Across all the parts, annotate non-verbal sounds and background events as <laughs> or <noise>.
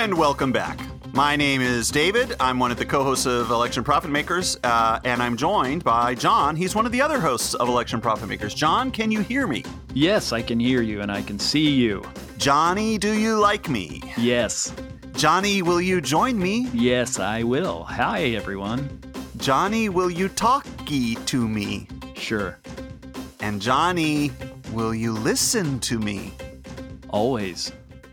And welcome back. My name is David. I'm one of the co hosts of Election Profit Makers, uh, and I'm joined by John. He's one of the other hosts of Election Profit Makers. John, can you hear me? Yes, I can hear you and I can see you. Johnny, do you like me? Yes. Johnny, will you join me? Yes, I will. Hi, everyone. Johnny, will you talkie to me? Sure. And Johnny, will you listen to me? Always.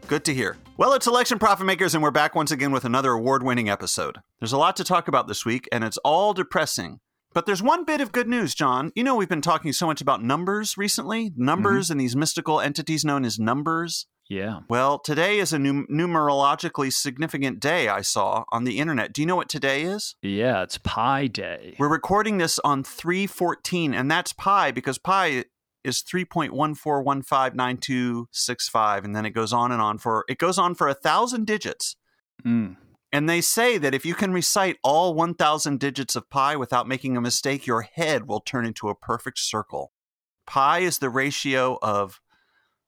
Good to hear. Well, it's Election Profit Makers, and we're back once again with another award winning episode. There's a lot to talk about this week, and it's all depressing. But there's one bit of good news, John. You know, we've been talking so much about numbers recently, numbers mm-hmm. and these mystical entities known as numbers. Yeah. Well, today is a num- numerologically significant day I saw on the internet. Do you know what today is? Yeah, it's Pi Day. We're recording this on 314, and that's pi because pi is 3.14159265 and then it goes on and on for it goes on for a thousand digits Mm. and they say that if you can recite all 1000 digits of pi without making a mistake your head will turn into a perfect circle pi is the ratio of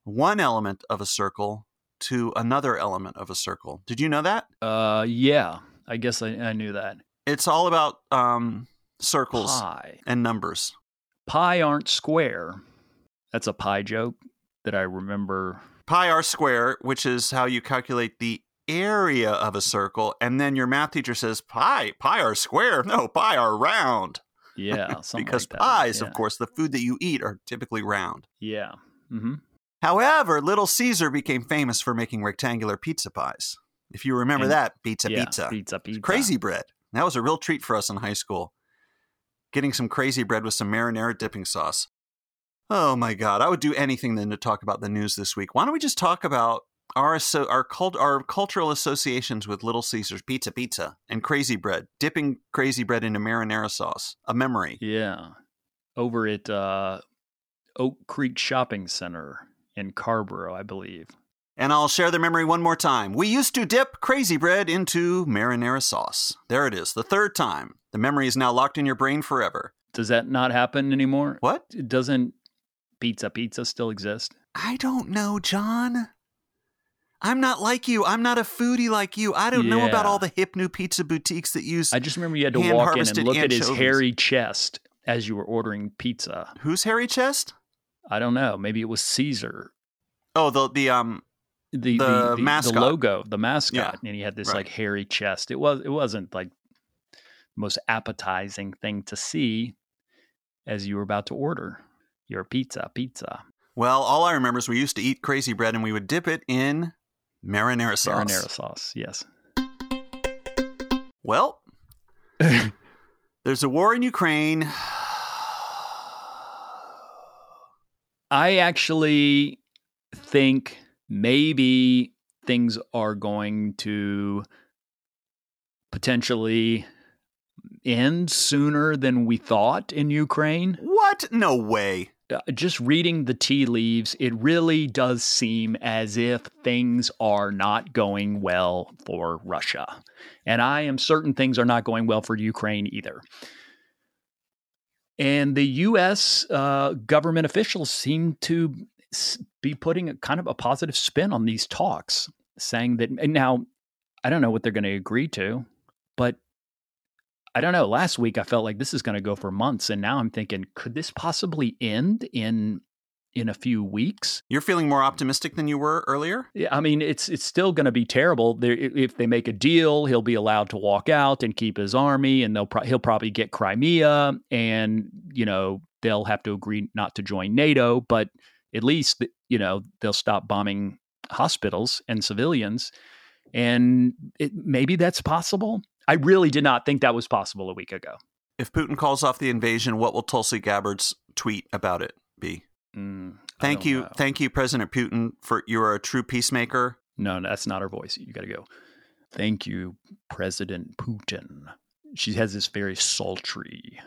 one element of a circle to another element of a circle did you know that Uh, yeah. I guess I, I knew that. it's all about um, circles Pi. and numbers Pi aren't square. That's a pi joke that I remember. pi r square, which is how you calculate the area of a circle, and then your math teacher says pi pi r square, no pi r round, Yeah, <laughs> because like pies, yeah. of course, the food that you eat are typically round. Yeah. Mm-hmm. However, Little Caesar became famous for making rectangular pizza pies. If you remember And- that, pizza yeah, pizza, Pizza, pizza. crazy bread. That was a real treat for us in high school. Getting some crazy bread with some marinara dipping sauce. Oh my god, I would do anything than to talk about the news this week. Why don't we just talk about our asso- our cult- our cultural associations with Little Caesars pizza pizza and crazy bread, dipping crazy bread into marinara sauce. A memory. Yeah. Over at uh, Oak Creek Shopping Center in Carrboro, I believe. And I'll share the memory one more time. We used to dip crazy bread into marinara sauce. There it is, the third time. The memory is now locked in your brain forever. Does that not happen anymore? What? It doesn't Pizza Pizza still exist? I don't know, John. I'm not like you. I'm not a foodie like you. I don't know about all the hip new pizza boutiques that use. I just remember you had to walk in and look at his hairy chest as you were ordering pizza. Who's hairy Chest? I don't know. Maybe it was Caesar. Oh, the the um. The The the, the, mascot. the logo, the mascot, Yeah, and he had this right. like hairy chest. It was it wasn't like the most appetizing thing to see as you were about to order your pizza. Pizza Well, all I remember is we used to eat crazy bread and we would dip it in marinara sauce. marinara sauce. Yes. Well, <laughs> there's a war in Ukraine. I actually think maybe things are going to potentially end sooner than we thought in Ukraine. What? No way. Uh, Just reading the tea leaves, it really does seem as if things are not going well for Russia. And I am certain things are not going well for Ukraine either. And the U.S. Uh, government officials seem to be putting a kind of a positive spin on these talks, saying that now I don't know what they're going to agree to, but I don't know. Last week I felt like this is going to go for months, and now I'm thinking, could this possibly end in in a few weeks? You're feeling more optimistic than you were earlier? Yeah, I mean, it's it's still going to be terrible. There, if they make a deal, he'll be allowed to walk out and keep his army, and they'll pro- he'll probably get Crimea, and you know they'll have to agree not to join NATO, but at least you know they'll stop bombing hospitals and civilians, and it, maybe that's possible. I really did not think that was possible a week ago. If Putin calls off the invasion, what will Tulsi Gabbard's tweet about it be? Mm, Thank you, know. thank you, President Putin, for you are a true peacemaker. No, that's not her voice. You got to go. Thank you, President Putin. She has this very sultry,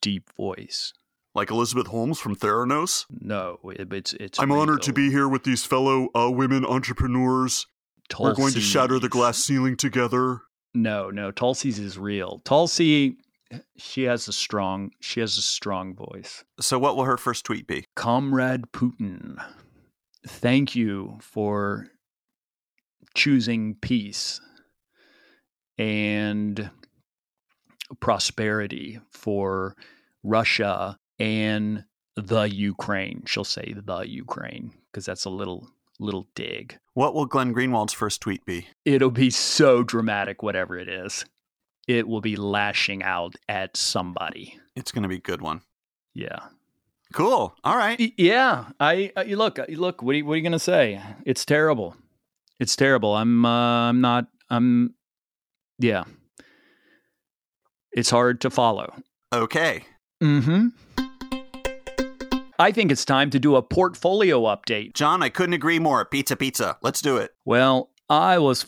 deep voice. Like Elizabeth Holmes from Theranos. No, it, it's it's. I'm honored to be here with these fellow uh, women entrepreneurs. We're going to shatter the glass ceiling together. No, no, Tulsi's is real. Tulsi, she has a strong, she has a strong voice. So, what will her first tweet be? Comrade Putin, thank you for choosing peace and prosperity for Russia and the Ukraine. She'll say the Ukraine because that's a little little dig. What will Glenn Greenwald's first tweet be? It'll be so dramatic, whatever it is. It will be lashing out at somebody. It's going to be a good one. Yeah. Cool. All right. Yeah. I, I look. Look. What are you, what are you going to say? It's terrible. It's terrible. I'm. Uh, I'm not. I'm. Yeah. It's hard to follow. Okay. Mm-hmm. I think it's time to do a portfolio update. John, I couldn't agree more. Pizza, pizza. Let's do it. Well, I was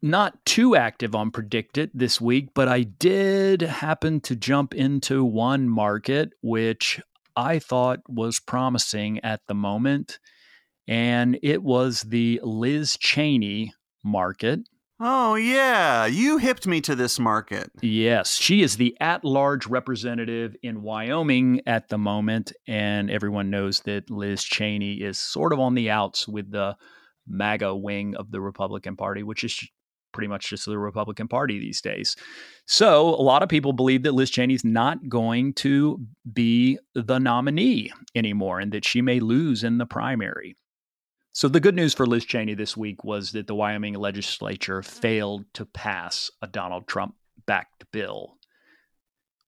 not too active on PredictIt this week, but I did happen to jump into one market which I thought was promising at the moment, and it was the Liz Cheney market. Oh, yeah. You hipped me to this market. Yes. She is the at large representative in Wyoming at the moment. And everyone knows that Liz Cheney is sort of on the outs with the MAGA wing of the Republican Party, which is pretty much just the Republican Party these days. So a lot of people believe that Liz Cheney's not going to be the nominee anymore and that she may lose in the primary. So, the good news for Liz Cheney this week was that the Wyoming legislature failed to pass a Donald Trump backed bill,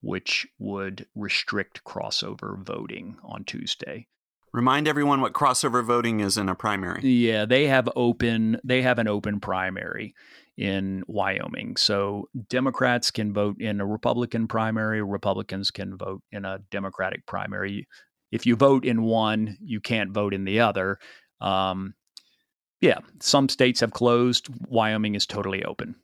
which would restrict crossover voting on Tuesday. Remind everyone what crossover voting is in a primary. Yeah, they have open they have an open primary in Wyoming. So Democrats can vote in a Republican primary, Republicans can vote in a Democratic primary. If you vote in one, you can't vote in the other. Um, yeah, some states have closed. Wyoming is totally open.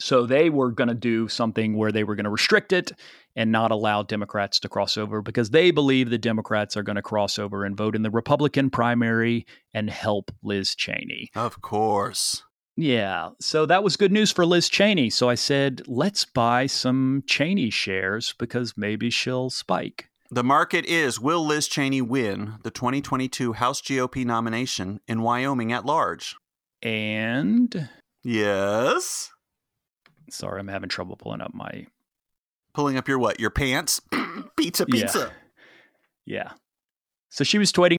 So they were going to do something where they were going to restrict it and not allow Democrats to cross over because they believe the Democrats are going to cross over and vote in the Republican primary and help Liz Cheney. Of course. Yeah. So that was good news for Liz Cheney. So I said, let's buy some Cheney shares because maybe she'll spike. The market is Will Liz Cheney win the 2022 House GOP nomination in Wyoming at large? And. Yes. Sorry, I'm having trouble pulling up my. Pulling up your what? Your pants? pizza, <clears throat> pizza. Yeah. yeah. So she was trading.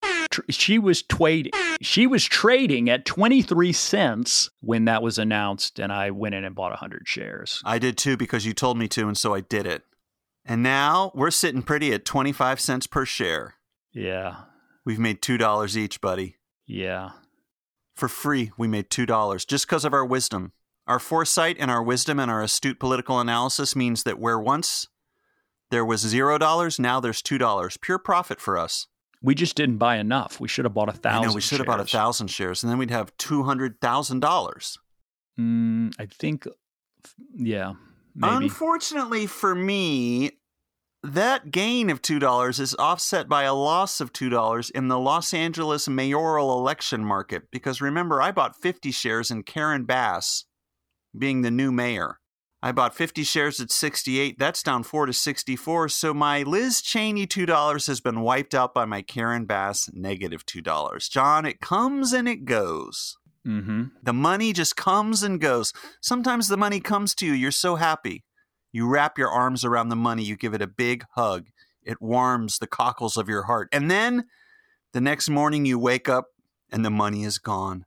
She was trading. She was trading at 23 cents when that was announced, and I went in and bought 100 shares. I did too because you told me to, and so I did it. And now we're sitting pretty at 25 cents per share. Yeah. We've made $2 each, buddy. Yeah. For free, we made $2 just because of our wisdom. Our foresight and our wisdom and our astute political analysis means that where once there was $0, now there's $2. Pure profit for us. We just didn't buy enough. We should have bought a thousand. No, we should have bought a thousand shares, and then we'd have two hundred thousand dollars. Mm, I think, yeah. Maybe. Unfortunately for me, that gain of $2 is offset by a loss of $2 in the Los Angeles mayoral election market because remember, I bought 50 shares in Karen Bass being the new mayor. I bought 50 shares at 68. That's down 4 to 64. So my Liz Cheney $2 has been wiped out by my Karen Bass negative $2. John, it comes and it goes. Mm-hmm. The money just comes and goes. Sometimes the money comes to you, you're so happy. You wrap your arms around the money, you give it a big hug. It warms the cockles of your heart. And then the next morning you wake up and the money is gone.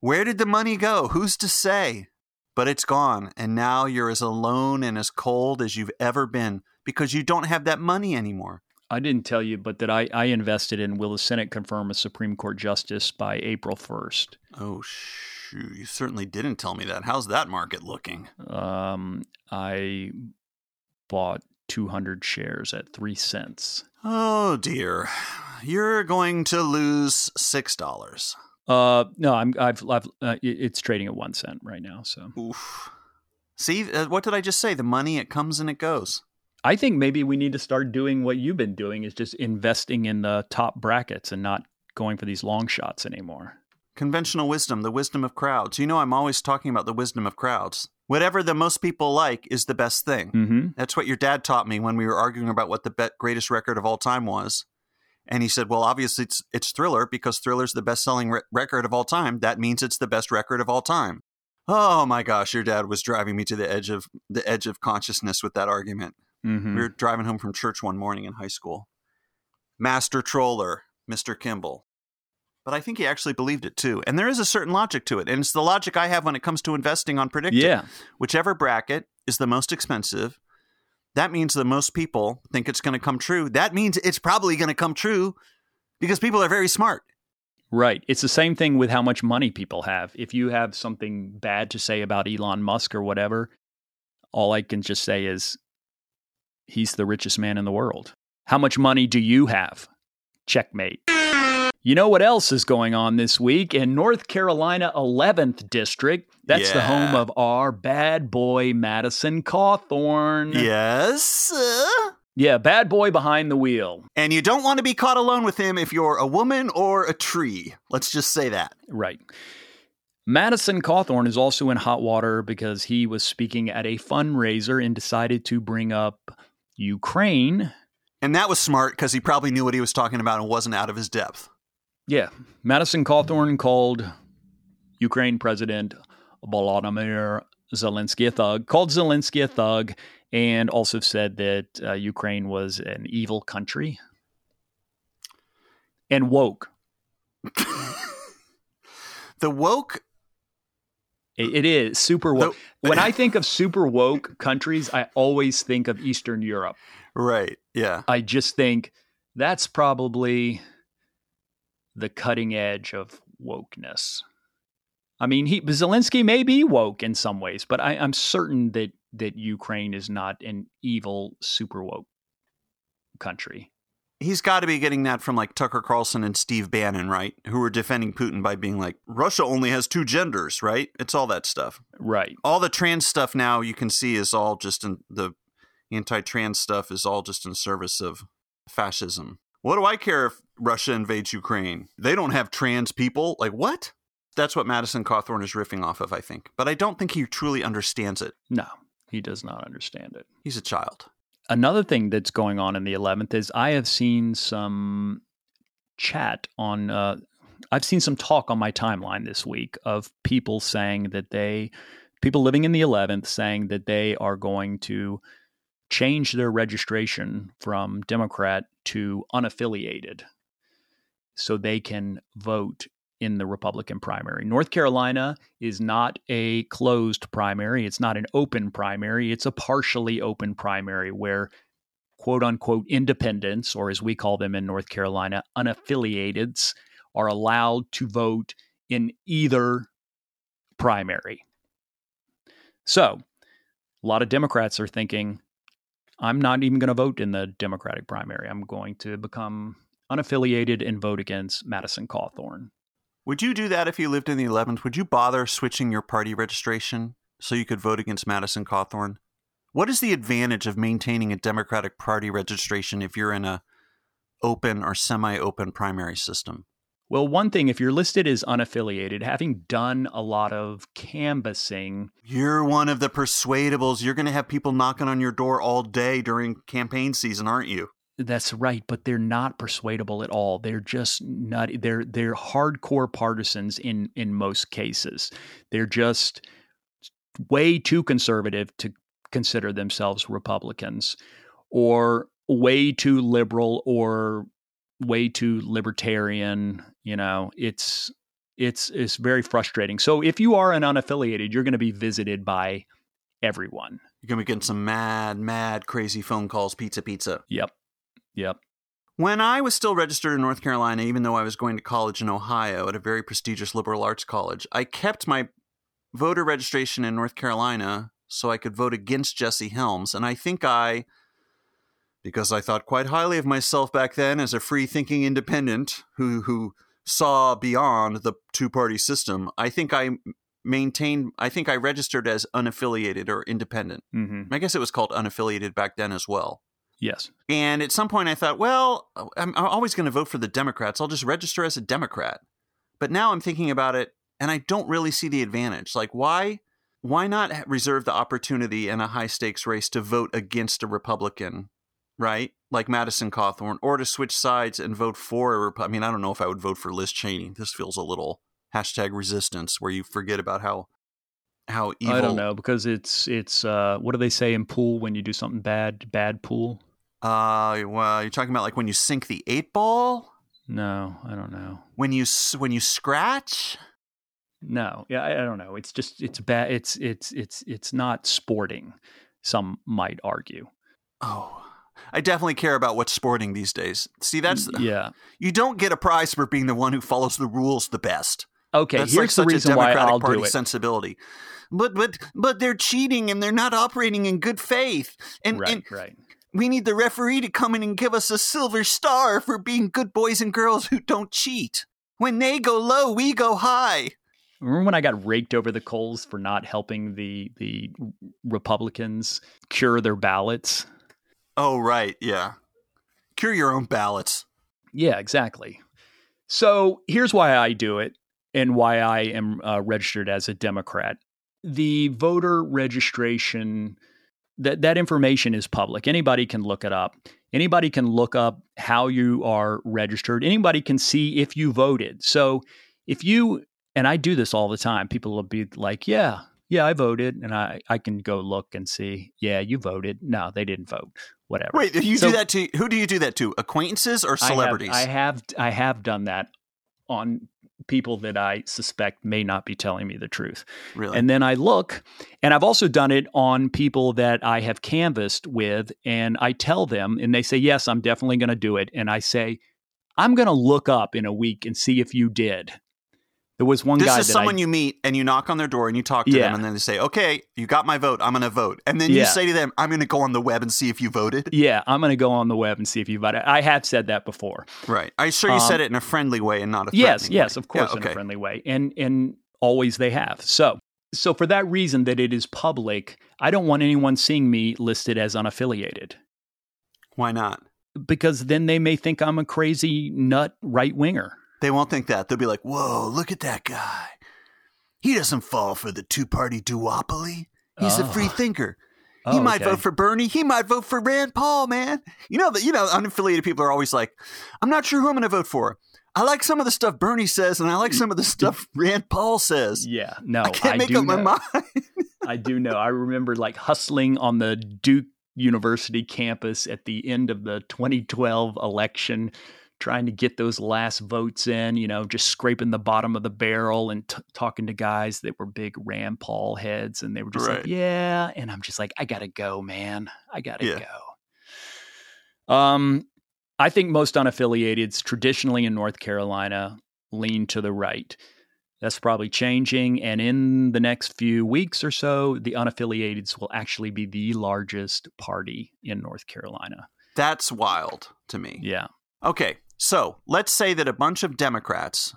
Where did the money go? Who's to say? But it's gone, and now you're as alone and as cold as you've ever been because you don't have that money anymore. I didn't tell you, but that I, I invested in will the Senate confirm a Supreme Court justice by April 1st? Oh, shoot. You certainly didn't tell me that. How's that market looking? Um, I bought 200 shares at 3 cents. Oh, dear. You're going to lose $6. Uh, no, I'm, I've, I've uh, it's trading at 1 cent right now, so. Oof. See, uh, what did I just say? The money, it comes and it goes. I think maybe we need to start doing what you've been doing is just investing in the top brackets and not going for these long shots anymore. Conventional wisdom, the wisdom of crowds. You know, I'm always talking about the wisdom of crowds. Whatever the most people like is the best thing. Mm-hmm. That's what your dad taught me when we were arguing about what the greatest record of all time was. And he said, "Well, obviously it's it's Thriller because Thriller's the best-selling re- record of all time. That means it's the best record of all time." Oh my gosh, your dad was driving me to the edge of the edge of consciousness with that argument. Mm-hmm. We were driving home from church one morning in high school. Master troller, Mr. Kimball. But I think he actually believed it too. And there is a certain logic to it. And it's the logic I have when it comes to investing on PredictIt. Yeah. Whichever bracket is the most expensive, that means that most people think it's going to come true. That means it's probably going to come true because people are very smart. Right. It's the same thing with how much money people have. If you have something bad to say about Elon Musk or whatever, all I can just say is he's the richest man in the world. How much money do you have? Checkmate. You know what else is going on this week in North Carolina 11th District? That's the home of our bad boy Madison Cawthorn. Yes. uh, Yeah, bad boy behind the wheel. And you don't want to be caught alone with him if you're a woman or a tree. Let's just say that. Right. Madison Cawthorn is also in hot water because he was speaking at a fundraiser and decided to bring up Ukraine. And that was smart because he probably knew what he was talking about and wasn't out of his depth. Yeah, Madison Cawthorn called Ukraine President Volodymyr Zelensky a thug, called Zelensky a thug, and also said that uh, Ukraine was an evil country and woke. <laughs> The woke, It, it is super woke. <laughs> When I think of super woke countries, I always think of Eastern Europe. right? Yeah. I just think that's probably the cutting edge of wokeness. I mean, he Zelensky may be woke in some ways, but I, I'm certain that that Ukraine is not an evil, super woke country. He's got to be getting that from like Tucker Carlson and Steve Bannon, right? Who were defending Putin by being like, Russia only has two genders, right? It's all that stuff. Right. All the trans stuff now you can see is all just in the anti trans stuff is all just in service of fascism. What do I care if Russia invades Ukraine? They don't have trans people. Like, what? That's what Madison Cawthorn is riffing off of, I think. But I don't think he truly understands it. No, he does not understand it. He's a child. Another thing that's going on in the 11th is I have seen some chat on, uh, I've seen some talk on my timeline this week of people saying that they, people living in the 11th saying that they are going to change their registration from Democrat to unaffiliated so they can vote in the Republican primary. North Carolina is not a closed primary, it's not an open primary, it's a partially open primary where quote unquote independents, or as we call them in North Carolina, unaffiliateds, are allowed to vote in either primary. So, a lot of Democrats are thinking, I'm not even going to vote in the Democratic primary. I'm going to become unaffiliated and vote against Madison Cawthorn. Would you do that if you lived in the 11th? Would you bother switching your party registration so you could vote against Madison Cawthorn? What is the advantage of maintaining a Democratic Party registration if you're in a open or semi-open primary system? Well, one thing, if you're listed as unaffiliated, having done a lot of canvassing, You're one of the persuadables. You're going to have people knocking on your door all day during campaign season, aren't you? That's right, but they're not persuadable at all. They're just not. They're they're hardcore partisans in in most cases. They're just way too conservative to consider themselves Republicans, or way too liberal, or way too libertarian. You know, it's it's it's very frustrating. So if you are an unaffiliated, you're going to be visited by everyone. You're going to be getting some mad, mad, crazy phone calls, pizza, pizza. Yep. Yep. When I was still registered in North Carolina, even though I was going to college in Ohio at a very prestigious liberal arts college, I kept my voter registration in North Carolina so I could vote against Jesse Helms. And I think I, because I thought quite highly of myself back then as a free thinking independent who, who saw beyond the two party system, I think I maintained, I think I registered as unaffiliated or independent. hmm I guess it was called unaffiliated back then as well. Yes. And at some point, I thought, well, I'm always going to vote for the Democrats. I'll just register as a Democrat. But now I'm thinking about it, and I don't really see the advantage. Like, why, why not reserve the opportunity in a high stakes race to vote against a Republican right? Like Madison Cawthorn, or to switch sides and vote for a Rep- I mean, I don't know if I would vote for Liz Cheney. This feels a little hashtag resistance where you forget about how how evil. I don't know because it's it's uh, what do they say in pool when you do something bad? Bad pool. Uh, well, you're talking about like when you sink the eight ball, No, I don't know. when you when you scratch. No, yeah, I, I don't know. It's just it's bad. It's it's it's it's not sporting. Some might argue. Oh, I definitely care about what's sporting these days. See, that's yeah. you don't get a prize for being the one who follows the rules the best. Okay, That's here's like the reason why Democratic I'll Party do it. sensibility. But but but they're cheating and they're not operating in good faith. And, right, and right. We need the referee to come in and give us a silver star for being good boys and girls who don't cheat. When they go low, we go high. Remember when I got raked over the coals for not helping the the Republicans cure their ballots? Oh right, yeah. Cure your own ballots. Yeah, exactly. So here's why I do it and why I am uh, registered as a Democrat. The voter registration that that information is public. Anybody can look it up. Anybody can look up how you are registered. Anybody can see if you voted. So if you and I do this all the time, people will be like, "Yeah, yeah, I voted," and I I can go look and see, "Yeah, you voted." No, they didn't vote. Whatever. Wait, you So- do that to who do you do that to? Acquaintances or celebrities? I have, I have I have done that on people that I suspect may not be telling me the truth. really? And then I look, and I've also done it on people that I have canvassed with, and I tell them, and they say, Yes, I'm definitely going to do it. And I say, I'm going to look up in a week and see if you did. There was one this guy is that someone I, you meet and you knock on their door and you talk to Yeah. them and then they say, "Okay, you got my vote. I'm going to vote." And then you Yeah. say to them, "I'm going to go on the web and see if you voted." yeah, I'm going to go on the web and see if you voted. I have said that before. Right. Are you sure you Um, said it in a friendly way and not a yes yes way? of course Yeah, in a friendly way and and always they have so so for that reason that it is public i don't want anyone seeing me listed as unaffiliated Why not? because then they may think i'm a crazy nut right winger They won't think that. They'll be like, "Whoa, look at that guy. He doesn't fall for the two-party duopoly. He's a Oh. free thinker. <laughs> He Oh, might okay. vote for Bernie. He might vote for Rand Paul, man. You know that you know unaffiliated people are always like, I'm not sure who I'm going to vote for. I like some of the stuff Bernie says, and I like some of the stuff <laughs> Rand Paul says. yeah no I can't make do up my mind. i do know i remember like hustling on the duke university campus at the end of the 2012 election trying to get those last votes in, you know, just scraping the bottom of the barrel and t- talking to guys that were big Rand Paul heads. And they were just Right. like, yeah. And I'm just like, I got to go, man. I got to Yeah. go. Um, I think most unaffiliateds traditionally in North Carolina lean to the right. That's probably changing. And in the next few weeks or so, the unaffiliateds will actually be the largest party in North Carolina. That's wild to me. Yeah. Okay, so let's say that a bunch of Democrats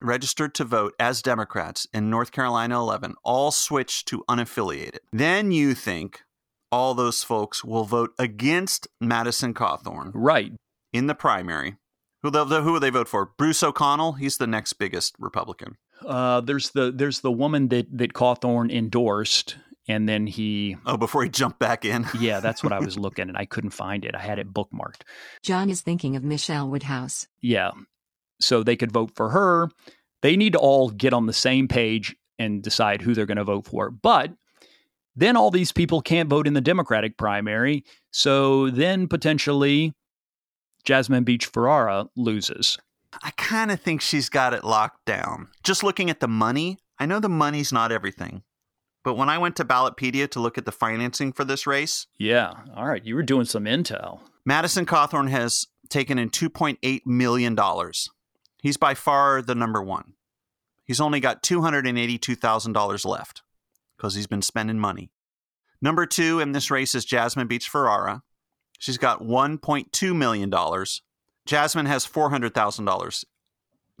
registered to vote as Democrats in North Carolina 11 all switch to unaffiliated. Then you think all those folks will vote against Madison Cawthorn Right. in the primary. Who who will they vote for? Bruce O'Connell. He's the next biggest Republican. Uh, there's the there's the woman that that Cawthorn endorsed, and then he Oh, before he jumped back in. <laughs> yeah, that's what I was looking and I couldn't find it. I had it bookmarked. John is thinking of Michelle Woodhouse. Yeah, so they could vote for her. They need to all get on the same page and decide who they're going to vote for. But then all these people can't vote in the Democratic primary, so then potentially Jasmine Beach Ferrara loses. I kind of think she's got it locked down. Just looking at the money, I know the money's not everything. But when I went to Ballotpedia to look at the financing for this race, Yeah, all right, you were doing some intel. Madison Cawthorn has taken in $2.8 million. He's by far the number one. He's only got $282,000 left because he's been spending money. Number two in this race is Jasmine Beach Ferrara. She's got $1.2 million. Jasmine has $400,000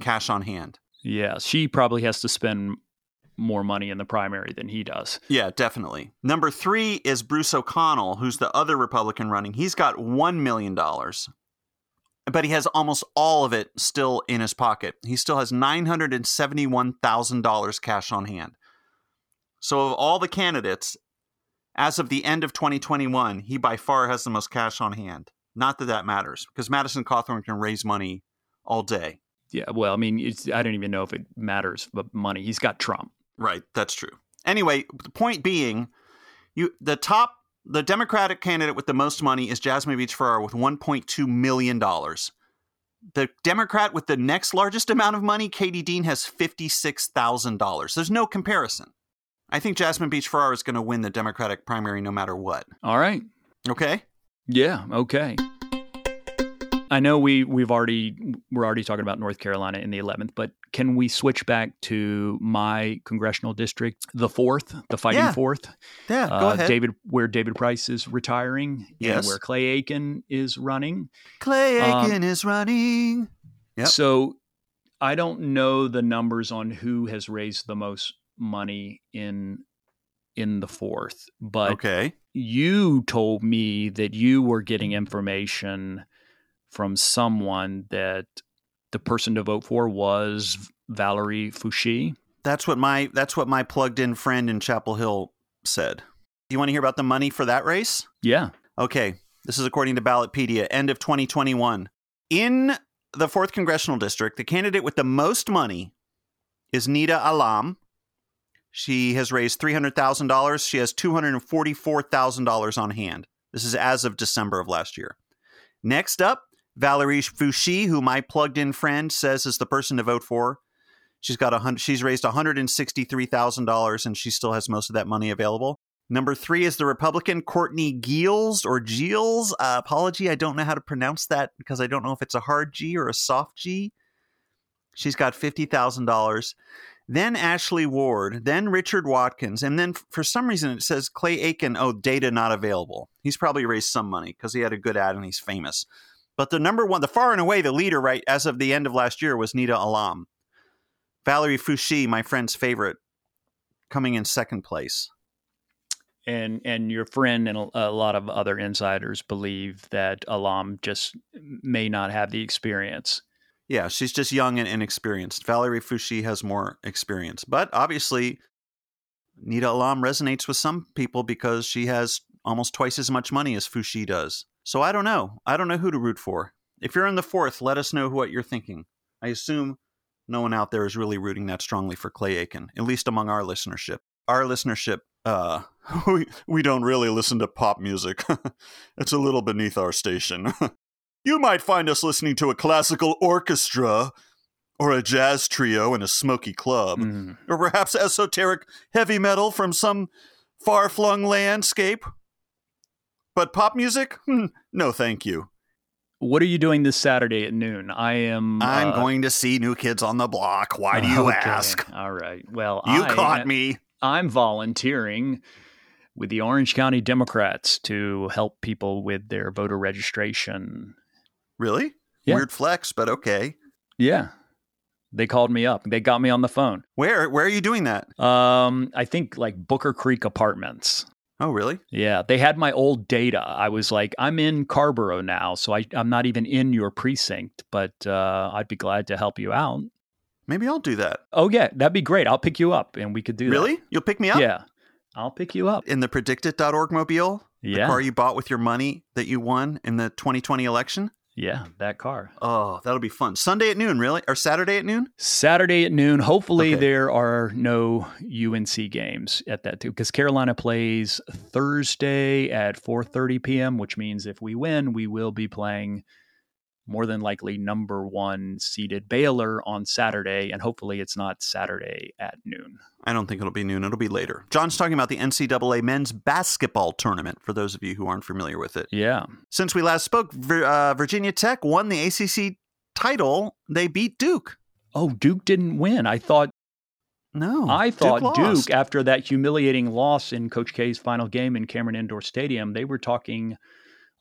cash on hand. Yeah, she probably has to spend more money in the primary than he does. Yeah, definitely. Number three is Bruce O'Connell, who's the other Republican running. He's got $1 million, but he has almost all of it still in his pocket. He still has $971,000 cash on hand. So, of all the candidates, As of the end of 2021, he by far has the most cash on hand. Not that that matters, because Madison Cawthorn can raise money all day. Yeah, well, I mean, it's, I don't even know if it matters, but money. He's got Trump. Right, that's true. Anyway, the point being, you the top the Democratic candidate with the most money is Jasmine Beach Ferrara with 1.2 million dollars. The Democrat with the next largest amount of money, Katie Dean, has $56,000. There's no comparison. I think Jasmine Beach Ferrara is going to win the Democratic primary no matter what. All right. Okay? Yeah, okay. I know we we've already we're already talking about North Carolina in the 11th, but can we switch back to my congressional district, the fourth, the fighting Yeah. fourth? Yeah, go uh, ahead. David, where David Price is retiring, Yes. and where Clay Aiken is running. Clay um, Aiken is running. Yep. So I don't know the numbers on who has raised the most money in in the fourth, but Okay. you told me that you were getting information from someone that the person to vote for was Valerie Foushee. That's what my that's what my plugged in friend in Chapel Hill said. Do you want to hear about the money for that race? Yeah. Okay, this is according to Ballotpedia, end of 2021. In the 4th Congressional District, the candidate with the most money is Nida Allam. She has raised $300,000. She has $244,000 on hand. This is as of December of last year. Next up, Valerie Foushee, who my plugged in friend says is the person to vote for. She's got a hundred, she's raised $163,000 and she still has most of that money available. Number three is the Republican Courtney Geels or Geels. Uh, apology, I don't know how to pronounce that because I don't know if it's a hard G or a soft G. She's got fifty thousand dollars. Then Ashley Ward, then Richard Watkins, and then for some reason it says Clay Aiken. Oh, data not available. He's probably raised some money because he had a good ad and he's famous. But the number one, the far and away the leader, right as of the end of last year, was Nida Allam. Valerie Foushee, my friend's favorite, coming in second place. And and your friend and a, a lot of other insiders believe that Allam just may not have the experience. Yeah, she's just young and inexperienced. Valerie Foushee has more experience. But obviously, Nida Allam resonates with some people because she has almost twice as much money as Foushee does. So I don't know. I don't know who to root for. If you're in the fourth, let us know what you're thinking. I assume no one out there is really rooting that strongly for Clay Aiken, at least among our listenership. Our listenership, uh, <laughs> we, we don't really listen to pop music. <laughs> it's a little beneath our station. <laughs> You might find us listening to a classical orchestra, or a jazz trio in a smoky club, Mm. or perhaps esoteric heavy metal from some far flung landscape. But pop music? Hmm, no, thank you. What are you doing this Saturday at noon? I am. I'm uh, going to see New Kids on the Block. Why do you okay. ask? All right. Well, You I, caught me. I'm volunteering with the Orange County Democrats to help people with their voter registration. Really? Yeah. Weird flex, but okay. Yeah. They called me up. They got me on the phone. Where where are you doing that? Um, I think like Booker Creek Apartments. Oh, really? Yeah, they had my old data. I was like, I'm in Carrboro now, so I, I'm not even in your precinct, but uh, I'd be glad to help you out. Maybe I'll do that. Oh yeah, that'd be great. I'll pick you up, and we could do that. Really? You'll pick me up? Yeah, I'll pick you up. In the predictit.org mobile? The Yeah, car you bought with your money that you won in the 2020 election? Yeah, that car. Oh, that'll be fun. Sunday at noon, really? Or Saturday at noon? Saturday at noon. Hopefully, Okay. there are no UNC games at that too, because Carolina plays Thursday at 4:30 p.m., which means if we win, we will be playing more than likely number one seeded Baylor on Saturday, and hopefully, it's not Saturday at noon. I don't think it'll be noon. It'll be later. John's talking about the NCAA men's basketball tournament for those of you who aren't familiar with it. Yeah, Since we last spoke, uh, Virginia Tech won the ACC title. They beat Duke. Oh, Duke didn't win. I thought No, I thought Duke, lost. after that humiliating loss in Coach K's final game in Cameron Indoor Stadium, they were talking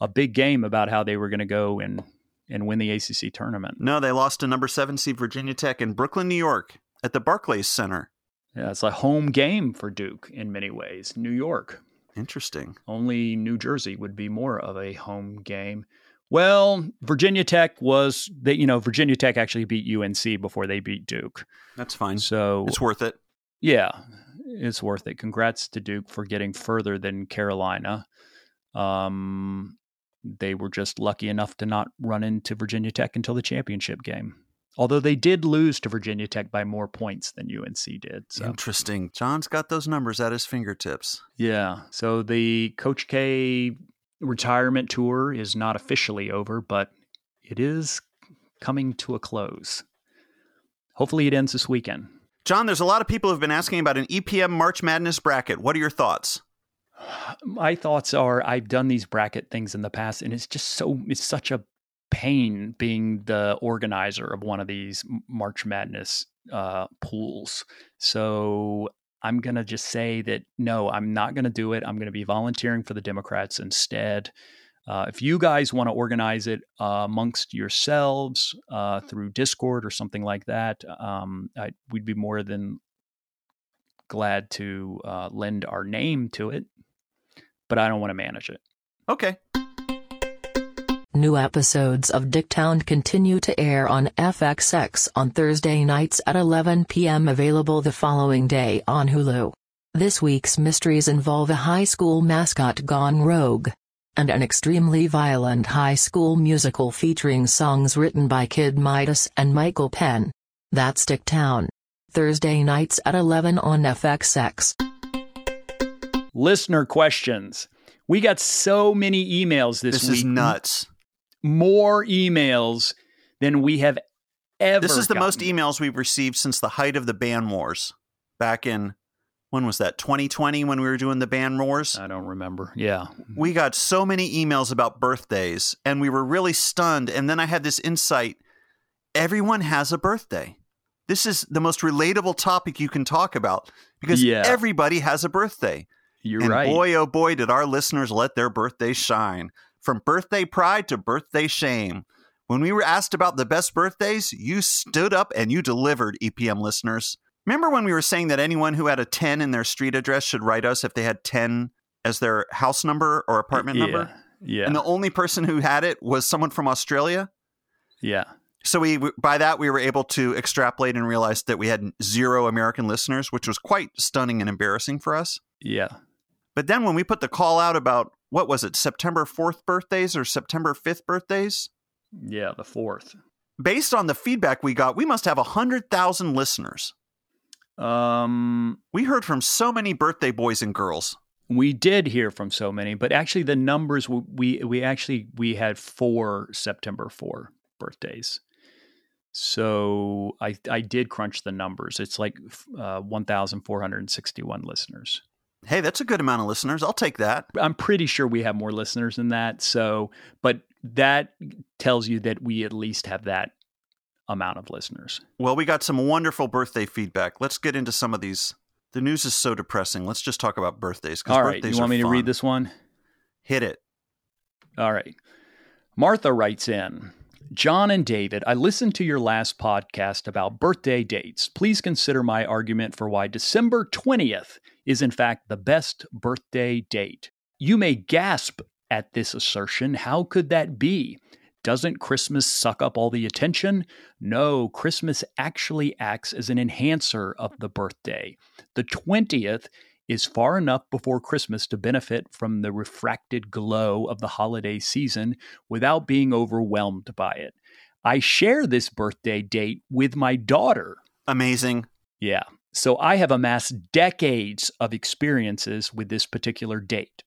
a big game about how they were going to go and and win the ACC tournament. No, they lost to number seven seed Virginia Tech in Brooklyn, New York, at the Barclays Center. Yeah, it's a home game for Duke in many ways. New York, Interesting. only New Jersey would be more of a home game. Well, Virginia Tech was they you know Virginia Tech actually beat UNC before they beat Duke. That's fine. So It's worth it. Yeah. it's worth it. Congrats to Duke for getting further than Carolina. Um, they were just lucky enough to not run into Virginia Tech until the championship game. Although they did lose to Virginia Tech by more points than UNC did. So. Interesting. John's got those numbers at his fingertips. Yeah. So the Coach K retirement tour is not officially over, but it is coming to a close. Hopefully it ends this weekend. John, there's a lot of people who've been asking about an EPM March Madness bracket. What are your thoughts? My thoughts are I've done these bracket things in the past and it's just so it's such a pain being the organizer of one of these March Madness uh, pools. So I'm going to just say that no, I'm not going to do it. I'm going to be volunteering for the Democrats instead. Uh, if you guys want to organize it uh, amongst yourselves uh, through Discord or something like that, um, I, we'd be more than glad to uh, lend our name to it. But I don't want to manage it. Okay. New episodes of Dicktown continue to air on FXX on Thursday nights at 11 p.m. Available the following day on Hulu. This week's mysteries involve a high school mascot gone rogue and an extremely violent high school musical featuring songs written by Kid Midas and Michael Penn. That's Dicktown. Thursday nights at 11 on FXX. Listener questions. We got so many emails this, This week. This is nuts. More emails than we have ever. This is the most emails we've received since the height of the ban wars back in, when was that, 2020 when we were doing the ban wars? I don't remember. Yeah. we got so many emails about birthdays and we were really stunned. And then I had this insight everyone has a birthday. This is the most relatable topic you can talk about because Yeah. everybody has a birthday. You're and right. boy, oh boy, did our listeners let their birthdays shine. From birthday pride to birthday shame. When we were asked about the best birthdays, you stood up and you delivered, EPM listeners. Remember when we were saying that anyone who had a 10 in their street address should write us if they had 10 as their house number or apartment yeah. number? Yeah. And the only person who had it was someone from Australia. yeah. So we by that we were able to extrapolate and realize that we had zero American listeners, which was quite stunning and embarrassing for us. Yeah. But then when we put the call out about what was it, September 4th birthdays or September 5th birthdays, Yeah. The fourth. based on the feedback we got, we must have 100,000 listeners. Um, We heard from so many birthday boys and girls. we did hear from so many, but actually the numbers we we actually we had four September four birthdays. So I I did crunch the numbers. It's like uh, one thousand four hundred sixty one listeners. Hey, that's a good amount of listeners. I'll take that. I'm pretty sure we have more listeners than that. So, but that tells you that we at least have that amount of listeners. Well, we got some wonderful birthday feedback. Let's get into some of these. The news is so depressing. Let's just talk about birthdays. All right, birthdays you want me to read this one? Hit it. All right. Martha writes in John and David, I listened to your last podcast about birthday dates. Please consider my argument for why December 20th is, in fact, the best birthday date. You may gasp at this assertion. How could that be? Doesn't Christmas suck up all the attention? No, Christmas actually acts as an enhancer of the birthday. The 20th is far enough before Christmas to benefit from the refracted glow of the holiday season without being overwhelmed by it. I share this birthday date with my daughter. Amazing. Yeah. So I have amassed decades of experiences with this particular date.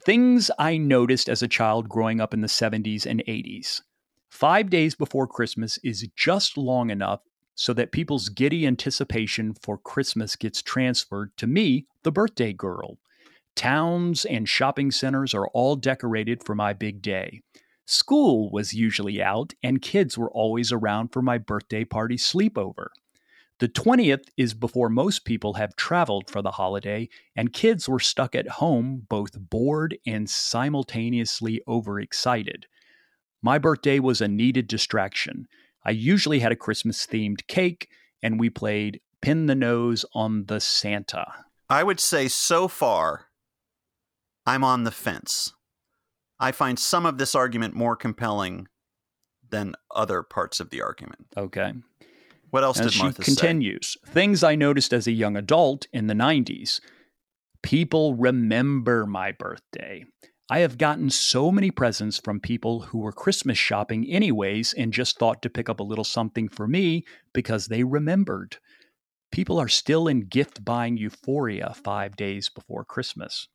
Things I noticed as a child growing up in the 70s and 80s. Five days before Christmas is just long enough so that people's giddy anticipation for Christmas gets transferred to me, the birthday girl. Towns and shopping centers are all decorated for my big day. School was usually out, and kids were always around for my birthday party sleepover. The 20th is before most people have traveled for the holiday, and kids were stuck at home, both bored and simultaneously overexcited. My birthday was a needed distraction. I usually had a Christmas themed cake, and we played Pin the Nose on the Santa. I would say so far, I'm on the fence. I find some of this argument more compelling than other parts of the argument. Okay. What else And did she Martha say? continues Things I noticed as a young adult in the 90s. People remember my birthday. I have gotten so many presents from people who were Christmas shopping anyways and just thought to pick up a little something for me because they remembered. People are still in gift buying euphoria five days before Christmas.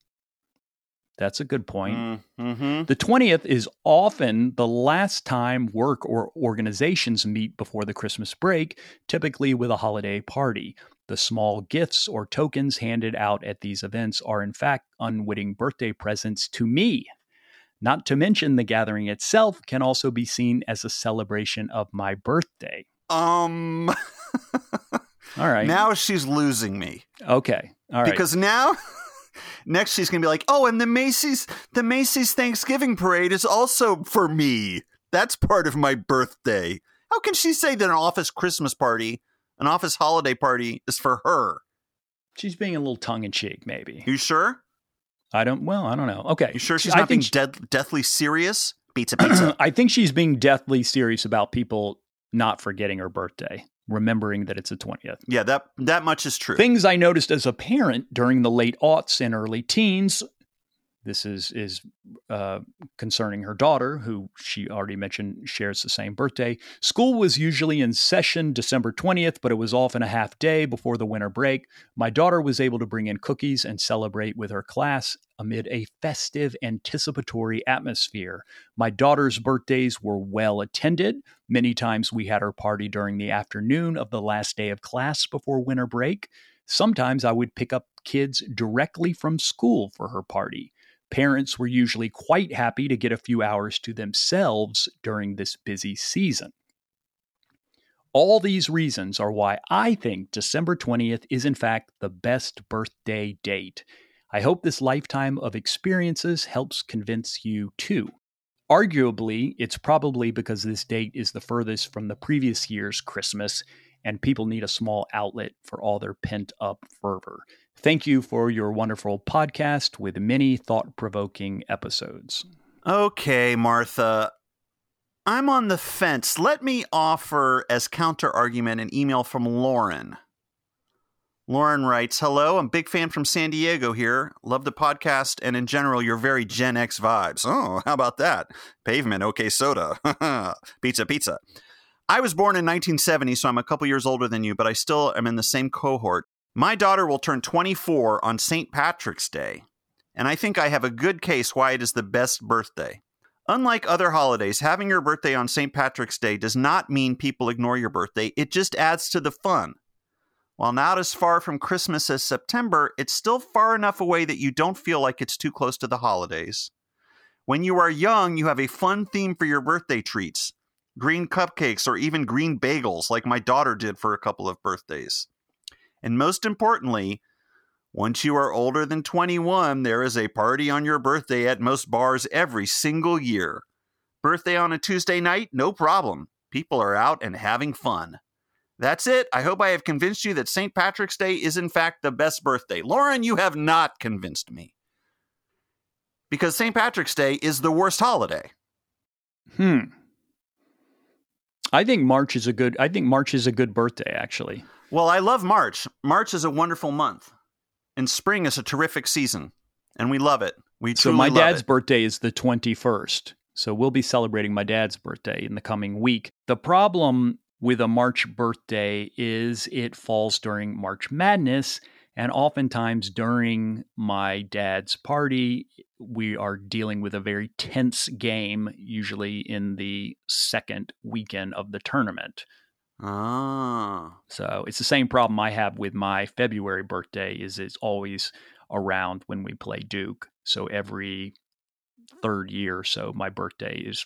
That's a good point. Mm-hmm. The 20th is often the last time work or organizations meet before the Christmas break, typically with a holiday party. The small gifts or tokens handed out at these events are, in fact, unwitting birthday presents to me. Not to mention, the gathering itself can also be seen as a celebration of my birthday. Um. All right. Now she's losing me okay. All right. because now. <laughs> Next, she's gonna be like, "Oh, and the Macy's, the Macy's Thanksgiving parade is also for me. That's part of my birthday. How can she say that an office Christmas party, an office holiday party, is for her? She's being a little tongue in cheek, maybe. You sure? I don't, well, I don't know. Okay. You sure she's not being think dead, deathly serious? Pizza, pizza. <clears throat> I think she's being deathly serious about people not forgetting her birthday, remembering that it's the 20th. yeah, that that much is true. Things I noticed as a parent during the late aughts and early teens. This is is uh, concerning her daughter, who she already mentioned shares the same birthday. School was usually in session December 20th, but it was often a half day before the winter break. My daughter was able to bring in cookies and celebrate with her class amid a festive, anticipatory atmosphere. My daughter's birthdays were well attended. Many times we had her party during the afternoon of the last day of class before winter break. Sometimes I would pick up kids directly from school for her party. Parents were usually quite happy to get a few hours to themselves during this busy season. All these reasons are why I think December 20th is, in fact, the best birthday date. I hope this lifetime of experiences helps convince you too. Arguably, it's probably because this date is the furthest from the previous year's Christmas, and people need a small outlet for all their pent up fervor. Thank you for your wonderful podcast with many thought provoking episodes. Okay, Martha. I'm on the fence. Let me offer as counter argument an email from Lauren. Lauren writes, Hello, I'm a big fan from San Diego here. Love the podcast and in general your very Gen X vibes. Oh, how about that? Pavement, okay, soda. <laughs> pizza, pizza. I was born in 1970, so I'm a couple years older than you, but I still am in the same cohort. My daughter will turn 24 on St. Patrick's Day, and I think I have a good case why it is the best birthday. Unlike other holidays, having your birthday on St. Patrick's Day does not mean people ignore your birthday, it just adds to the fun. While not as far from Christmas as September, it's still far enough away that you don't feel like it's too close to the holidays. When you are young, you have a fun theme for your birthday treats green cupcakes or even green bagels, like my daughter did for a couple of birthdays. And most importantly, once you are older than 21, there is a party on your birthday at most bars every single year. Birthday on a Tuesday night? No problem. People are out and having fun. That's it. I hope I have convinced you that St. Patrick's Day is, in fact, the best birthday. Lauren, you have not convinced me. Because St. Patrick's Day is the worst holiday. Hmm. I think March is a good I think March is a good birthday actually. Well, I love March. March is a wonderful month. And spring is a terrific season. And we love it. We So my dad's it. birthday is the 21st. So we'll be celebrating my dad's birthday in the coming week. The problem with a March birthday is it falls during March Madness and oftentimes during my dad's party we are dealing with a very tense game usually in the second weekend of the tournament. Ah. So it's the same problem I have with my February birthday is it's always around when we play Duke. So every third year or so my birthday is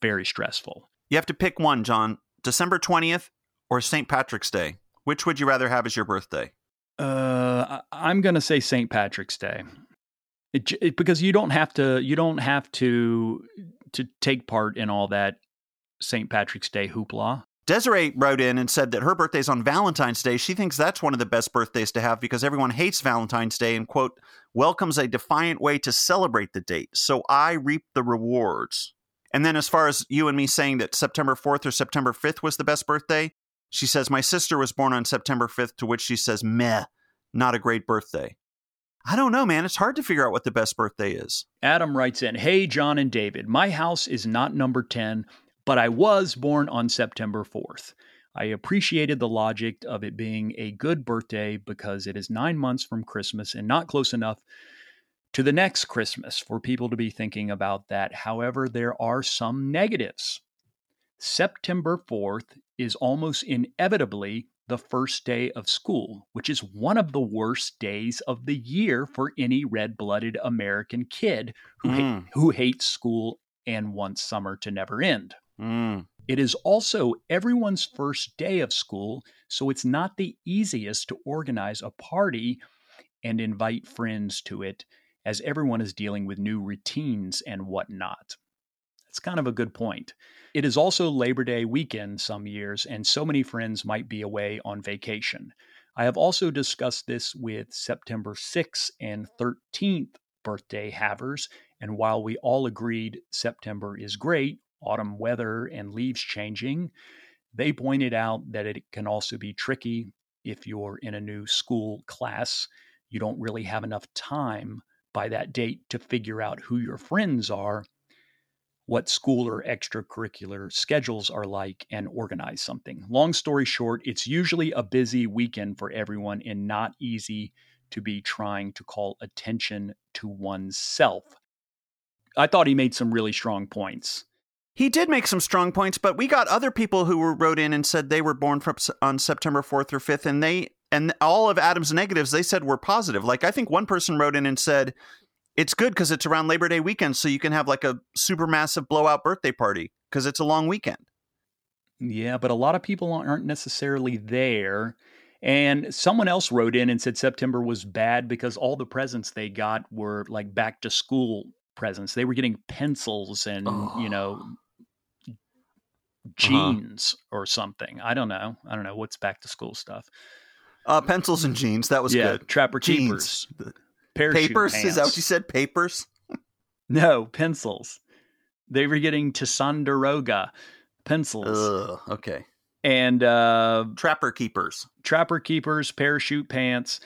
very stressful. You have to pick one, John. December 20th or St. Patrick's Day. Which would you rather have as your birthday? Uh I'm going to say St. Patrick's Day. It, it, because you don't have to you don't have to to take part in all that St. Patrick's Day hoopla. Desiree wrote in and said that her birthday's on Valentine's Day. She thinks that's one of the best birthdays to have because everyone hates Valentine's Day and, quote, welcomes a defiant way to celebrate the date. So I reap the rewards. And then, as far as you and me saying that September 4th or September 5th was the best birthday, She says, My sister was born on September 5th, to which she says, Meh, not a great birthday. I don't know, man. It's hard to figure out what the best birthday is. Adam writes in Hey, John and David, my house is not number 10, but I was born on September 4th. I appreciated the logic of it being a good birthday because it is nine months from Christmas and not close enough to the next Christmas for people to be thinking about that. However, there are some negatives. September 4th is almost inevitably the first day of school, which is one of the worst days of the year for any red blooded American kid who, ha- hmm. who hates school and wants summer to never end. Mm. It is also everyone's first day of school, so it's not the easiest to organize a party and invite friends to it, as everyone is dealing with new routines and whatnot. That's kind of a good point. It is also Labor Day weekend some years, and so many friends might be away on vacation. I have also discussed this with September 6th and 13th birthday havers, and while we all agreed September is great, autumn weather and leaves changing, they pointed out that it can also be tricky if you're in a new school class. You don't really have enough time by that date to figure out who your friends are, what school or extracurricular schedules are like, and organize something. Long story short, it's usually a busy weekend for everyone and not easy to be trying to call attention to oneself. I thought he made some really strong points. He did make some strong points, but we got other people who were wrote in and said they were born from, on September 4th or 5th, and they and all of Adam's negatives they said were positive. Like I think one person wrote in and said it's good because it's around Labor Day weekend, so you can have like a super massive blowout birthday party because it's a long weekend. Yeah, but a lot of people aren't necessarily there. And someone else wrote in and said September was bad because all the presents they got were like back to school presents. They were getting pencils and, oh. you know, oh. Jeans uh-huh. or something. I don't know. I don't know what's back to school stuff. Uh, pencils and jeans. That was yeah, good. Trapper jeans. keepers. Papers. Pants. Is that what you said? Papers. no, pencils. They were getting Ticonderoga pencils. Ugh, okay. And uh, trapper keepers. Trapper keepers, parachute pants,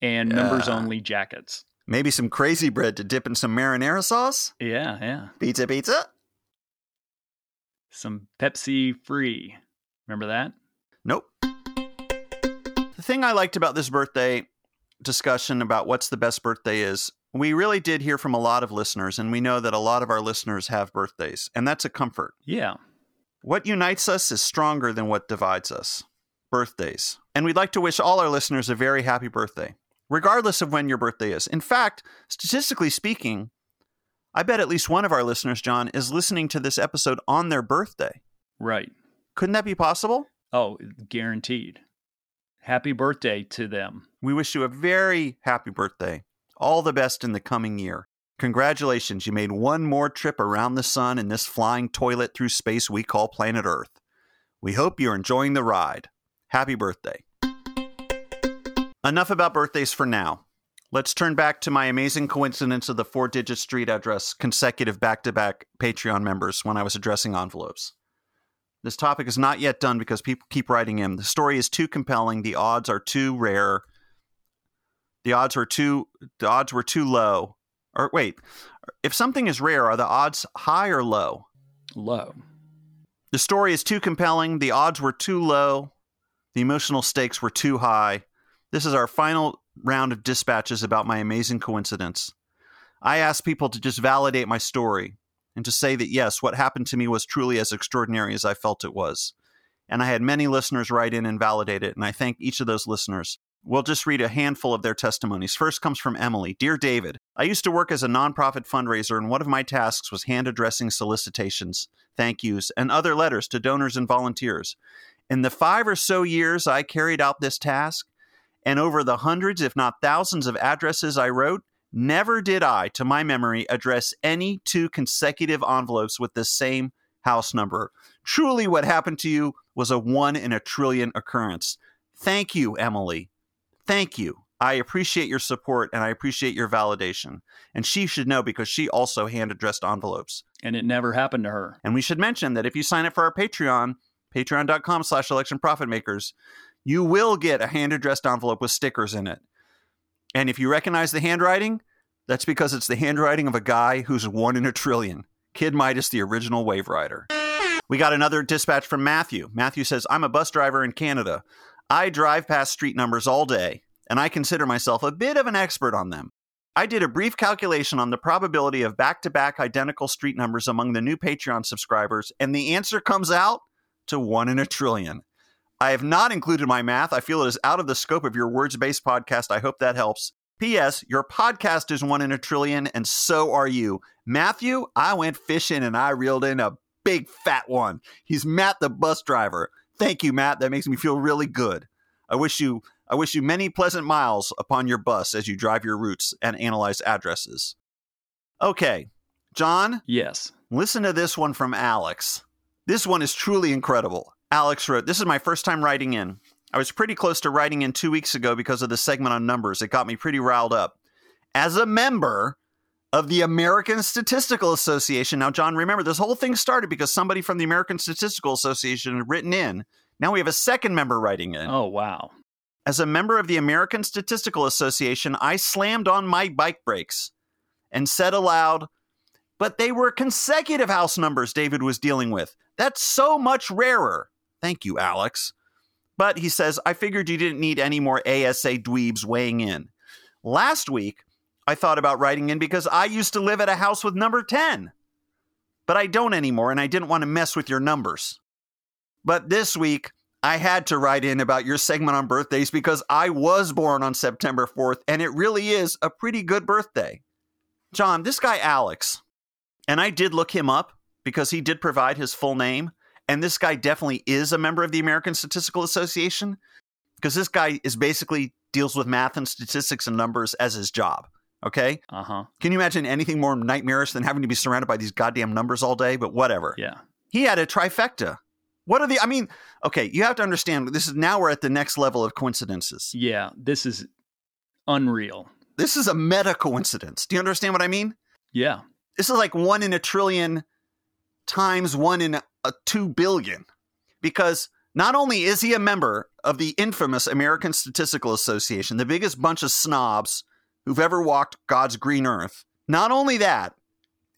and yeah. members only jackets. Maybe some crazy bread to dip in some marinara sauce. Yeah, yeah. Pizza, pizza some Pepsi free. Remember that? Nope. The thing I liked about this birthday discussion about what's the best birthday is, we really did hear from a lot of listeners, and we know that a lot of our listeners have birthdays, and that's a comfort. Yeah. What unites us is stronger than what divides us birthdays. And we'd like to wish all our listeners a very happy birthday, regardless of when your birthday is. In fact, statistically speaking, I bet at least one of our listeners, John, is listening to this episode on their birthday. Right. Couldn't that be possible? Oh, guaranteed. Happy birthday to them. We wish you a very happy birthday. All the best in the coming year. Congratulations, you made one more trip around the sun in this flying toilet through space we call planet Earth. We hope you're enjoying the ride. Happy birthday. Enough about birthdays for now. Let's turn back to my amazing coincidence of the four digit street address consecutive back to back Patreon members when I was addressing envelopes. This topic is not yet done because people keep writing in. The story is too compelling. The odds are too rare. The odds were too the odds were too low. Or wait, if something is rare, are the odds high or low? Low. The story is too compelling. The odds were too low. The emotional stakes were too high. This is our final round of dispatches about my amazing coincidence. I asked people to just validate my story and to say that yes, what happened to me was truly as extraordinary as I felt it was. And I had many listeners write in and validate it, and I thank each of those listeners. We'll just read a handful of their testimonies. First comes from Emily. Dear David, I used to work as a nonprofit fundraiser, and one of my tasks was hand addressing solicitations, thank yous, and other letters to donors and volunteers. In the five or so years I carried out this task, and over the hundreds, if not thousands, of addresses I wrote, never did I, to my memory, address any two consecutive envelopes with the same house number. Truly, what happened to you was a one in a trillion occurrence. Thank you, Emily. Thank you. I appreciate your support and I appreciate your validation. And she should know because she also hand addressed envelopes. And it never happened to her. And we should mention that if you sign up for our Patreon, patreon.com slash election profit makers, you will get a hand addressed envelope with stickers in it. And if you recognize the handwriting, that's because it's the handwriting of a guy who's one in a trillion. Kid Midas, the original wave rider. We got another dispatch from Matthew. Matthew says, I'm a bus driver in Canada. I drive past street numbers all day, and I consider myself a bit of an expert on them. I did a brief calculation on the probability of back to back identical street numbers among the new Patreon subscribers, and the answer comes out to one in a trillion. I have not included my math. I feel it is out of the scope of your words based podcast. I hope that helps. P.S. Your podcast is one in a trillion, and so are you. Matthew, I went fishing and I reeled in a big fat one. He's Matt the bus driver. Thank you, Matt. That makes me feel really good. I wish you I wish you many pleasant miles upon your bus as you drive your routes and analyze addresses. Okay, John, Yes. listen to this one from Alex. This one is truly incredible. Alex wrote, This is my first time writing in. I was pretty close to writing in two weeks ago because of the segment on numbers. It got me pretty riled up. As a member of the American Statistical Association, now, John, remember, this whole thing started because somebody from the American Statistical Association had written in. Now we have a second member writing in. Oh, wow. As a member of the American Statistical Association, I slammed on my bike brakes and said aloud, but they were consecutive house numbers David was dealing with. That's so much rarer. Thank you, Alex. But he says, I figured you didn't need any more ASA dweebs weighing in. Last week, I thought about writing in because I used to live at a house with number 10. But I don't anymore, and I didn't want to mess with your numbers. But this week, I had to write in about your segment on birthdays because I was born on September 4th, and it really is a pretty good birthday. John, this guy Alex, and I did look him up because he did provide his full name, and this guy definitely is a member of the American Statistical Association because this guy is basically deals with math and statistics and numbers as his job. Okay? Uh huh. Can you imagine anything more nightmarish than having to be surrounded by these goddamn numbers all day? But whatever. Yeah. He had a trifecta. What are the? I mean, okay, you have to understand. This is now we're at the next level of coincidences. Yeah. This is unreal. This is a meta coincidence. Do you understand what I mean? Yeah. This is like one in a trillion times one in a two billion, because not only is he a member of the infamous American Statistical Association, the biggest bunch of snobs who've ever walked God's green earth. Not only that,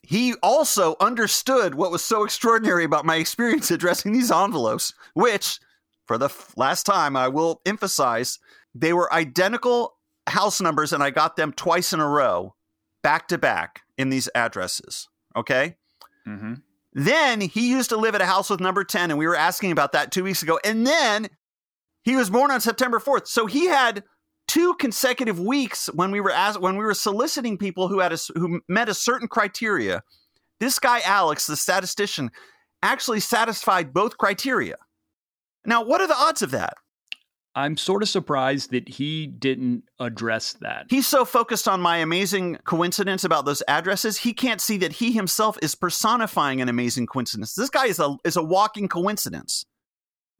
he also understood what was so extraordinary about my experience addressing these envelopes, which, for the f- last time, I will emphasize, they were identical house numbers, and I got them twice in a row, back to back in these addresses. Okay? Mm-hmm. Then he used to live at a house with number 10, and we were asking about that two weeks ago. And then he was born on September 4th. So he had two consecutive weeks when we were as when we were soliciting people who had a, who met a certain criteria. This guy Alex, the statistician, actually satisfied both criteria. Now, what are the odds of that? I'm sort of surprised that he didn't address that. He's so focused on my amazing coincidence about those addresses, he can't see that he himself is personifying an amazing coincidence. This guy is a is a walking coincidence.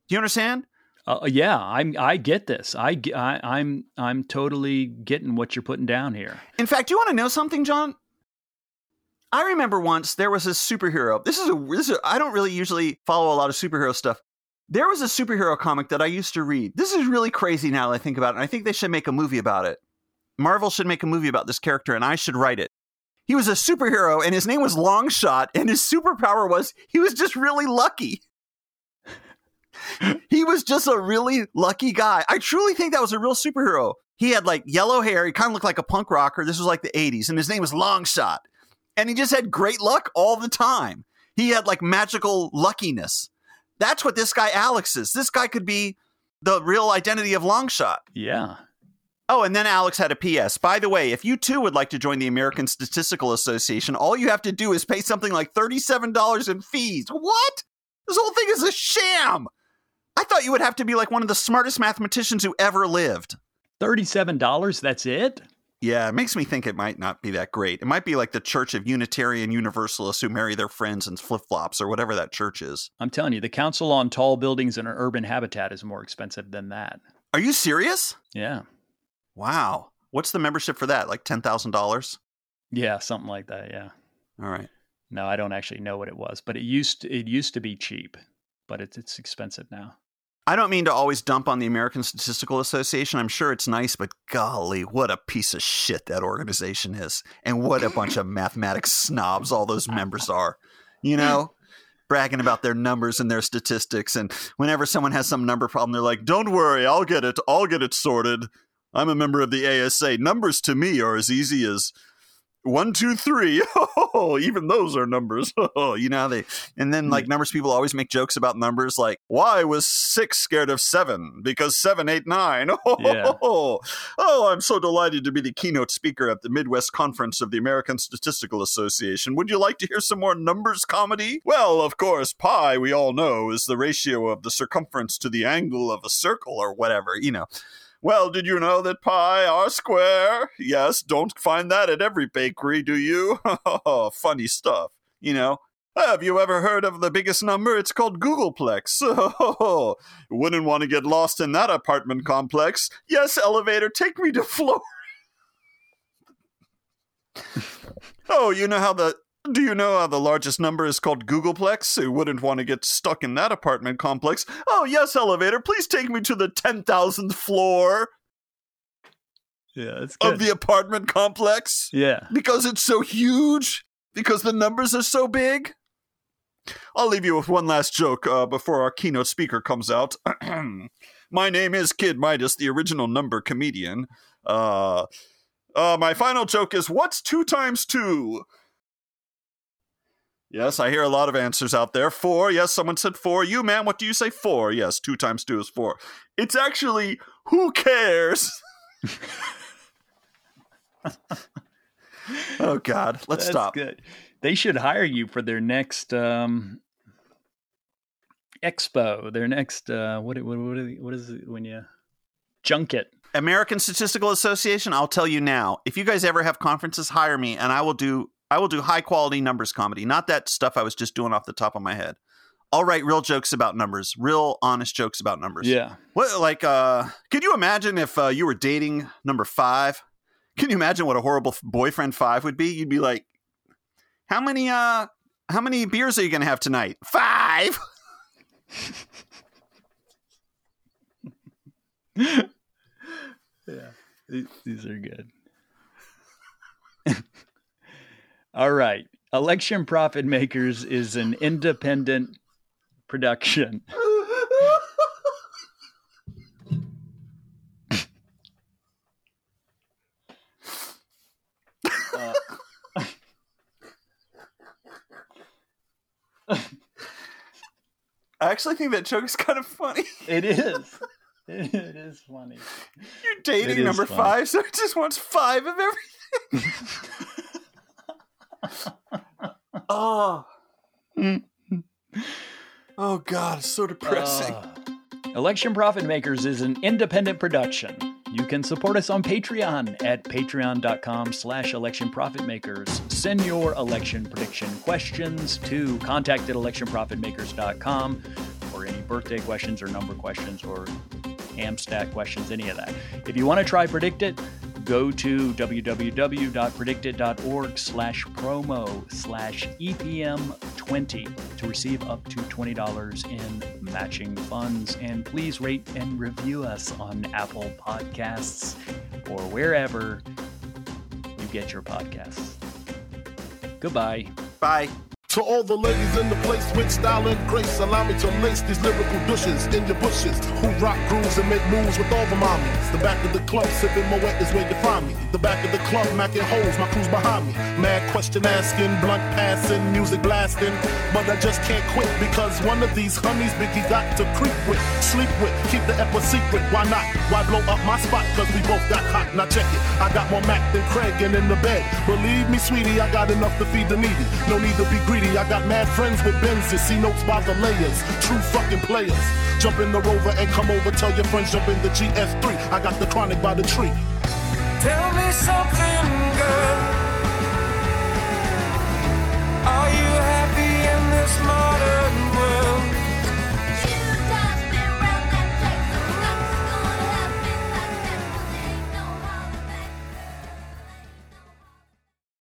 Do you understand? Uh, yeah, I'm. I get this. I, I, I'm. I'm totally getting what you're putting down here. In fact, do you want to know something, John? I remember once there was a superhero. This is a this is I don't really usually follow a lot of superhero stuff. There was a superhero comic that I used to read. This is really crazy now that I think about it. And I think they should make a movie about it. Marvel should make a movie about this character, and I should write it. He was a superhero, and his name was Longshot, and his superpower was he was just really lucky. <laughs> he was just a really lucky guy. I truly think that was a real superhero. He had like yellow hair. He kind of looked like a punk rocker. This was like the 80s, and his name was Longshot. And he just had great luck all the time. He had like magical luckiness. That's what this guy Alex is. This guy could be the real identity of Longshot. Yeah. Oh, and then Alex had a PS. By the way, if you too would like to join the American Statistical Association, all you have to do is pay something like $37 in fees. What? This whole thing is a sham. I thought you would have to be like one of the smartest mathematicians who ever lived. Thirty-seven dollars. That's it. Yeah, it makes me think it might not be that great. It might be like the Church of Unitarian Universalists who marry their friends in flip flops or whatever that church is. I'm telling you, the Council on Tall Buildings and Urban Habitat is more expensive than that. Are you serious? Yeah. Wow. What's the membership for that? Like $10,000? Yeah, something like that. Yeah. All right. No, I don't actually know what it was, but it used to, it used to be cheap. but it's it's expensive now. I don't mean to always dump on the American Statistical Association. I'm sure it's nice, but golly, what a piece of shit that organization is. And what a bunch of <laughs> mathematics snobs all those members are. You know, <laughs> bragging about their numbers and their statistics. And whenever someone has some number problem, they're like, don't worry, I'll get it. I'll get it sorted. I'm a member of the ASA. Numbers to me are as easy as one, two, three. <laughs> Oh, even those are numbers. <laughs> Oh, you know they. And then like hmm. numbers people always make jokes about numbers. Like why was six scared of seven? Because seven, eight, nine. <laughs> Oh, Yeah. oh, I'm so delighted to be the keynote speaker at the Midwest Conference of the American Statistical Association. Would you like to hear some more numbers comedy? Well, of course, pi we all know is the ratio of the circumference to the angle of a circle or whatever. You know. Well, did you know that pi r square? Yes, don't find that at every bakery, do you? <laughs> Funny stuff, you know. Have you ever heard of the biggest number? It's called Googolplex. <laughs> Wouldn't want to get lost in that apartment complex. Yes, elevator, take me to floor. <laughs> oh, you know how the do you know how the largest number is called Googolplex? Who wouldn't want to get stuck in that apartment complex? Oh, yes, elevator, please take me to the 10,000th floor Yeah, that's of the apartment complex yeah. because it's so huge, because the numbers are so big. I'll leave you with one last joke uh, before our keynote speaker comes out. <clears throat> my name is Kid Midas, the original number comedian. Uh, uh, my final joke is what's two times two? Yes, I hear a lot of answers out there. Four. Yes, someone said four. You, man, what do you say? Four. Yes, two times two is four. It's actually who cares? <laughs> oh God, let's That's stop. good. They should hire you for their next um, expo. Their next uh, what what what, what is it when you junket? American Statistical Association, I'll tell you now. If you guys ever have conferences, hire me and I will do I will do high quality numbers comedy, not that stuff I was just doing off the top of my head. I'll write real jokes about numbers, real honest jokes about numbers. Yeah. What like uh could you imagine if uh, you were dating number 5? Can you imagine what a horrible f- boyfriend 5 would be? You'd be like how many uh how many beers are you going to have tonight? 5. <laughs> <laughs> Yeah. These are good. All right. Election Profit Makers is an independent production. Uh, I actually think that joke is kind of funny. it is. It is funny. You're dating number funny. five, so it just wants five of everything. <laughs> oh. <laughs> oh God, it's so depressing. Uh, Election Profit Makers is an independent production. You can support us on Patreon at patreon.com slash election profit makers. Send your election prediction questions to contact at electionprofitmakers.com for any birthday questions or number questions or Amstat questions, any of that. If you want to try PredictIt, go to www.predictit.org slash promo slash EPM20 to receive up to $20 in matching funds. And please rate and review us on Apple Podcasts or wherever you get your podcasts. Goodbye. Bye. To all the ladies in the place with style and grace, allow me to lace these lyrical douches in your bushes. Who rock grooves and make moves with all the mommies. The back of the club sipping Moet is where you find me. The back of the club macking holes, my crew's behind me. Mad question asking, blunt passing, music blasting. But I just can't quit because one of these honeys Biggie got to creep with, sleep with, keep the ep a secret. Why not? Why blow up my spot? Cause we both got hot. Now check it. I got more Mac than Craig and in the bed. Believe me, sweetie, I got enough to feed the needy. No need to be greedy. I got mad friends with Benzes. See notes by the layers. True fucking players. Jump in the rover and come over. Tell your friends jump in the GS3. I got the chronic by the tree. Tell me something, girl. Are you happy in this modern